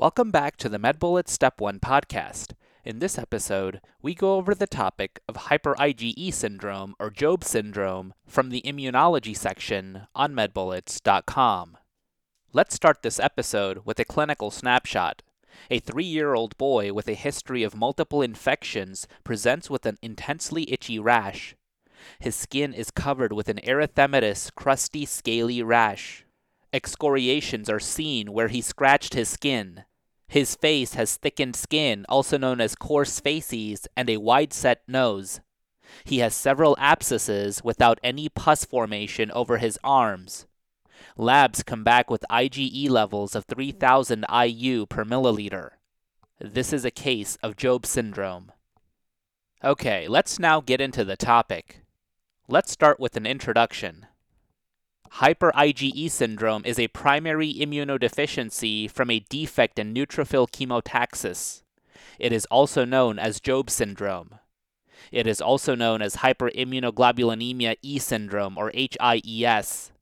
Welcome back to the MedBullets Step 1 podcast. In this episode, we go over the topic of hyper IgE syndrome or Job syndrome from the immunology section on medbullets.com. Let's start this episode with a clinical snapshot. A three year old boy with a history of multiple infections presents with an intensely itchy rash. His skin is covered with an erythematous, crusty, scaly rash. Excoriations are seen where he scratched his skin. His face has thickened skin, also known as coarse facies, and a wide set nose. He has several abscesses without any pus formation over his arms. Labs come back with IgE levels of 3000 IU per milliliter. This is a case of Job syndrome. Okay, let's now get into the topic. Let's start with an introduction. Hyper IgE syndrome is a primary immunodeficiency from a defect in neutrophil chemotaxis. It is also known as Job syndrome. It is also known as hyperimmunoglobulinemia E syndrome or HIES.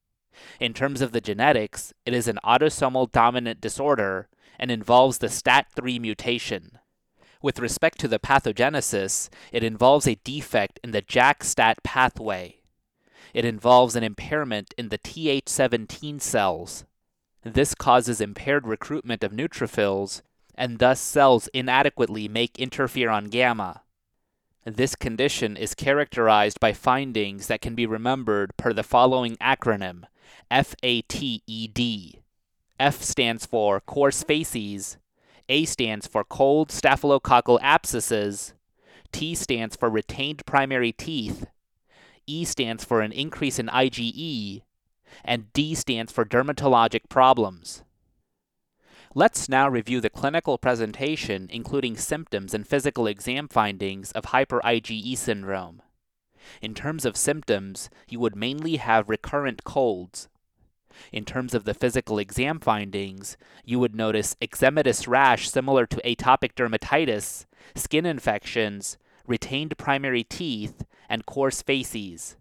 In terms of the genetics, it is an autosomal dominant disorder and involves the STAT3 mutation. With respect to the pathogenesis, it involves a defect in the JAK-STAT pathway it involves an impairment in the Th17 cells. This causes impaired recruitment of neutrophils, and thus cells inadequately make interferon gamma. This condition is characterized by findings that can be remembered per the following acronym FATED. F stands for coarse facies, A stands for cold staphylococcal abscesses, T stands for retained primary teeth, E stands for an increase in IgE, and D stands for dermatologic problems. Let's now review the clinical presentation, including symptoms and physical exam findings of hyper IgE syndrome. In terms of symptoms, you would mainly have recurrent colds. In terms of the physical exam findings, you would notice eczematous rash similar to atopic dermatitis, skin infections, retained primary teeth, and coarse facies.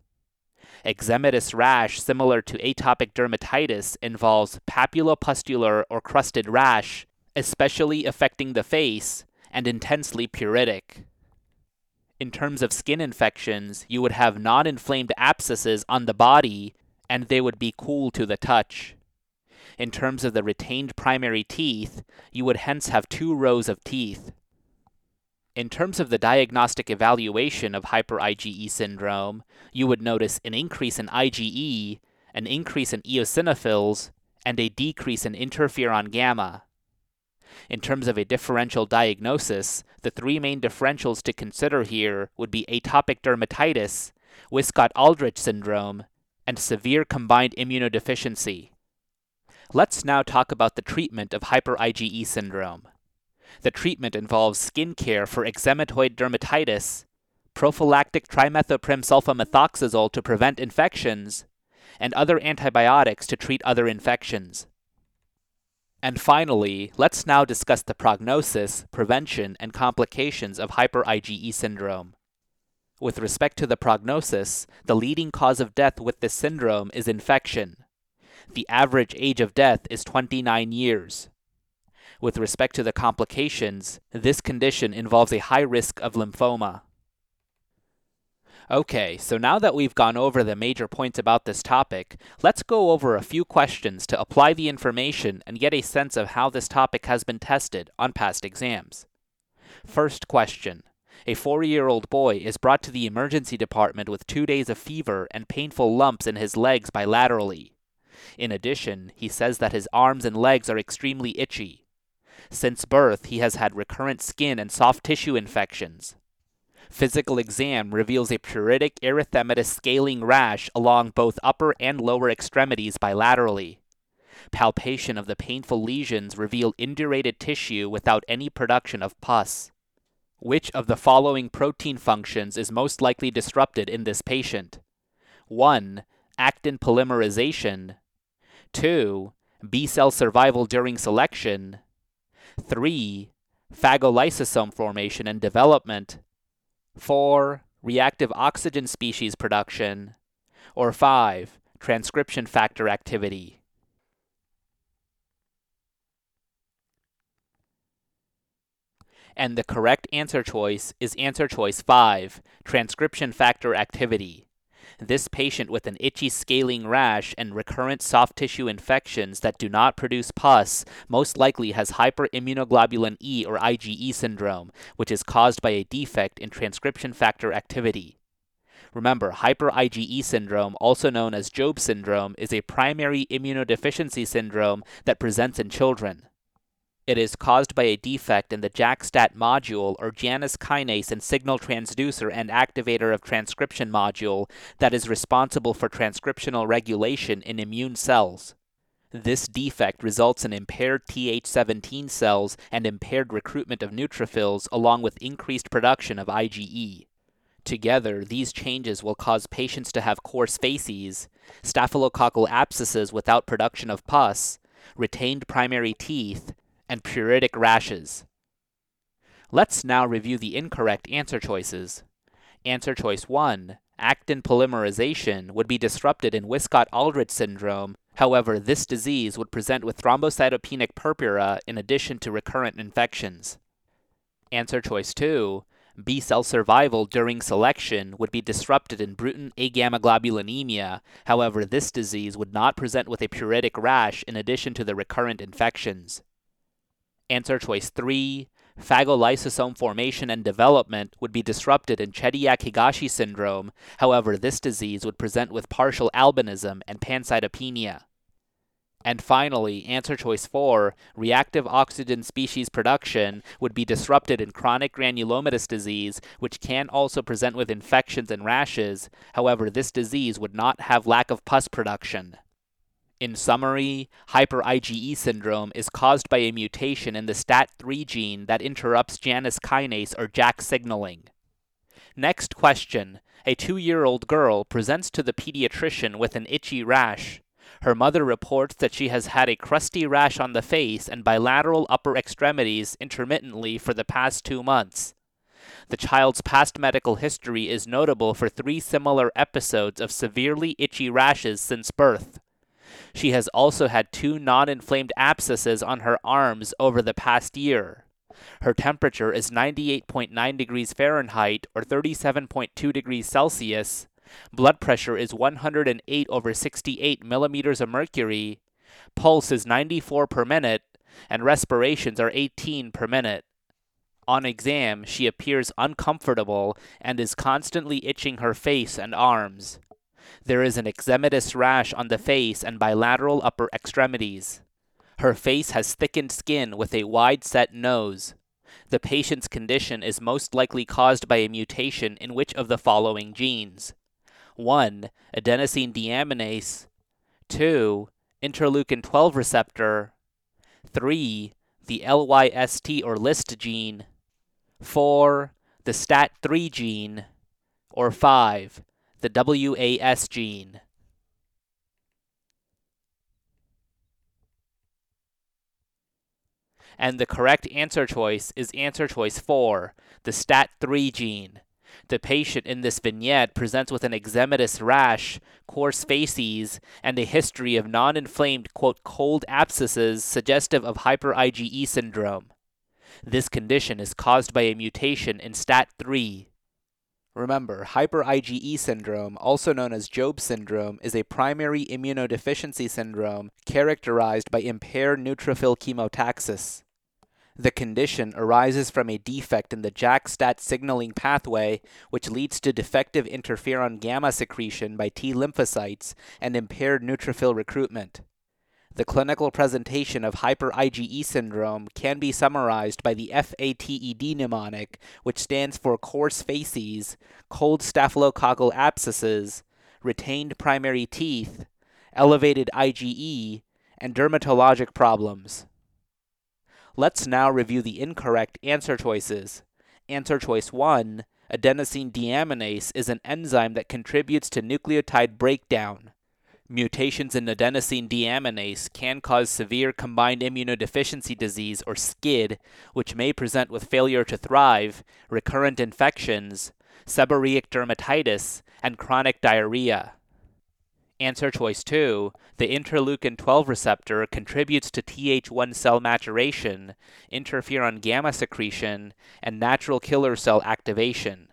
Eczematous rash similar to atopic dermatitis involves papulopustular or crusted rash, especially affecting the face, and intensely pruritic. In terms of skin infections, you would have non inflamed abscesses on the body, and they would be cool to the touch. In terms of the retained primary teeth, you would hence have two rows of teeth. In terms of the diagnostic evaluation of hyper IgE syndrome, you would notice an increase in IgE, an increase in eosinophils, and a decrease in interferon gamma. In terms of a differential diagnosis, the three main differentials to consider here would be atopic dermatitis, Wiskott Aldrich syndrome, and severe combined immunodeficiency. Let's now talk about the treatment of hyper IgE syndrome. The treatment involves skin care for eczematoid dermatitis, prophylactic trimethoprim sulfamethoxazole to prevent infections, and other antibiotics to treat other infections. And finally, let's now discuss the prognosis, prevention, and complications of hyper IgE syndrome. With respect to the prognosis, the leading cause of death with this syndrome is infection. The average age of death is 29 years. With respect to the complications, this condition involves a high risk of lymphoma. Okay, so now that we've gone over the major points about this topic, let's go over a few questions to apply the information and get a sense of how this topic has been tested on past exams. First question A four year old boy is brought to the emergency department with two days of fever and painful lumps in his legs bilaterally. In addition, he says that his arms and legs are extremely itchy. Since birth, he has had recurrent skin and soft tissue infections. Physical exam reveals a pruritic erythematous scaling rash along both upper and lower extremities bilaterally. Palpation of the painful lesions reveal indurated tissue without any production of pus. Which of the following protein functions is most likely disrupted in this patient? 1. Actin polymerization. 2. B cell survival during selection. 3. Phagolysosome formation and development. 4. Reactive oxygen species production. Or 5. Transcription factor activity. And the correct answer choice is answer choice 5, transcription factor activity. This patient with an itchy scaling rash and recurrent soft tissue infections that do not produce pus most likely has hyperimmunoglobulin E or IgE syndrome, which is caused by a defect in transcription factor activity. Remember, hyper IgE syndrome, also known as Job syndrome, is a primary immunodeficiency syndrome that presents in children. It is caused by a defect in the JAK-STAT module or Janus kinase and signal transducer and activator of transcription module that is responsible for transcriptional regulation in immune cells. This defect results in impaired Th17 cells and impaired recruitment of neutrophils along with increased production of IgE. Together, these changes will cause patients to have coarse facies, staphylococcal abscesses without production of pus, retained primary teeth, and pruritic rashes. Let's now review the incorrect answer choices. Answer choice 1 actin polymerization would be disrupted in Wiskott Aldrich syndrome. However, this disease would present with thrombocytopenic purpura in addition to recurrent infections. Answer choice 2 B cell survival during selection would be disrupted in Bruton agammaglobulinemia. However, this disease would not present with a pruritic rash in addition to the recurrent infections. Answer choice 3 phagolysosome formation and development would be disrupted in Chediak-Higashi syndrome. However, this disease would present with partial albinism and pancytopenia. And finally, answer choice 4, reactive oxygen species production would be disrupted in chronic granulomatous disease, which can also present with infections and rashes. However, this disease would not have lack of pus production. In summary, hyper IgE syndrome is caused by a mutation in the STAT3 gene that interrupts Janus kinase or JAK signaling. Next question. A two year old girl presents to the pediatrician with an itchy rash. Her mother reports that she has had a crusty rash on the face and bilateral upper extremities intermittently for the past two months. The child's past medical history is notable for three similar episodes of severely itchy rashes since birth. She has also had two non inflamed abscesses on her arms over the past year. Her temperature is 98.9 degrees Fahrenheit or 37.2 degrees Celsius. Blood pressure is 108 over 68 millimeters of mercury. Pulse is 94 per minute, and respirations are 18 per minute. On exam, she appears uncomfortable and is constantly itching her face and arms. There is an eczematous rash on the face and bilateral upper extremities. Her face has thickened skin with a wide set nose. The patient's condition is most likely caused by a mutation in which of the following genes? 1. Adenosine deaminase. 2. Interleukin 12 receptor. 3. The LYST or LIST gene. 4. The STAT3 gene. Or 5 the WAS gene. And the correct answer choice is answer choice 4, the STAT3 gene. The patient in this vignette presents with an eczematous rash, coarse facies, and a history of non inflamed, quote, cold abscesses suggestive of hyper IgE syndrome. This condition is caused by a mutation in STAT3. Remember, hyper IgE syndrome, also known as Job syndrome, is a primary immunodeficiency syndrome characterized by impaired neutrophil chemotaxis. The condition arises from a defect in the JAK-STAT signaling pathway, which leads to defective interferon gamma secretion by T lymphocytes and impaired neutrophil recruitment. The clinical presentation of hyper IgE syndrome can be summarized by the FATED mnemonic, which stands for coarse facies, cold staphylococcal abscesses, retained primary teeth, elevated IgE, and dermatologic problems. Let's now review the incorrect answer choices. Answer choice 1 Adenosine deaminase is an enzyme that contributes to nucleotide breakdown. Mutations in adenosine deaminase can cause severe combined immunodeficiency disease or SCID, which may present with failure to thrive, recurrent infections, seborrheic dermatitis, and chronic diarrhea. Answer choice 2. The interleukin 12 receptor contributes to Th1 cell maturation, interferon gamma secretion, and natural killer cell activation.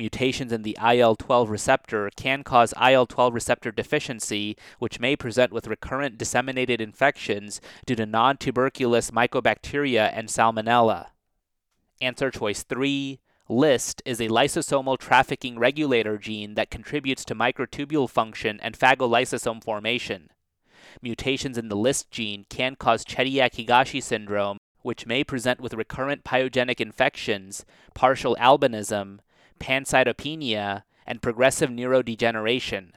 Mutations in the IL 12 receptor can cause IL 12 receptor deficiency, which may present with recurrent disseminated infections due to non tuberculous mycobacteria and salmonella. Answer choice 3. LYST is a lysosomal trafficking regulator gene that contributes to microtubule function and phagolysosome formation. Mutations in the LYST gene can cause Chediak Higashi syndrome, which may present with recurrent pyogenic infections, partial albinism, pancytopenia, and progressive neurodegeneration.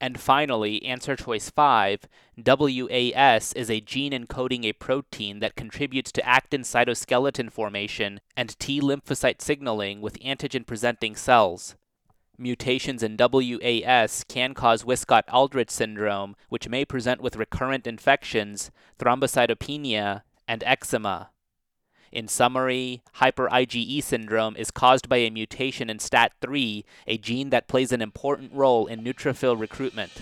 And finally, answer choice 5 WAS is a gene encoding a protein that contributes to actin cytoskeleton formation and T lymphocyte signaling with antigen presenting cells. Mutations in WAS can cause Wiskott Aldrich syndrome, which may present with recurrent infections, thrombocytopenia, and eczema. In summary, hyper IgE syndrome is caused by a mutation in STAT3, a gene that plays an important role in neutrophil recruitment.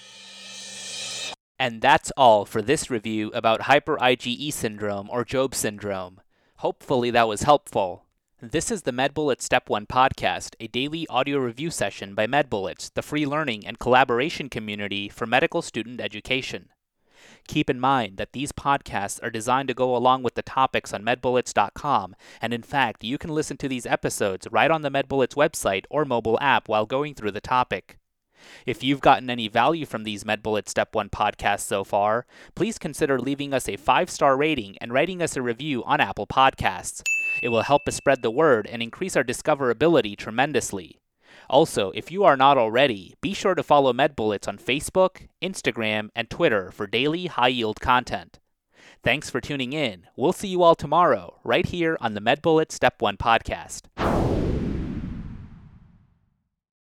And that's all for this review about hyper IgE syndrome or Job syndrome. Hopefully that was helpful. This is the MedBullets Step 1 podcast, a daily audio review session by MedBullets, the free learning and collaboration community for medical student education. Keep in mind that these podcasts are designed to go along with the topics on medbullets.com, and in fact, you can listen to these episodes right on the MedBullets website or mobile app while going through the topic. If you've gotten any value from these MedBullets Step 1 podcasts so far, please consider leaving us a five star rating and writing us a review on Apple Podcasts. It will help us spread the word and increase our discoverability tremendously. Also, if you are not already, be sure to follow MedBullets on Facebook, Instagram, and Twitter for daily high yield content. Thanks for tuning in. We'll see you all tomorrow, right here on the MedBullets Step 1 podcast.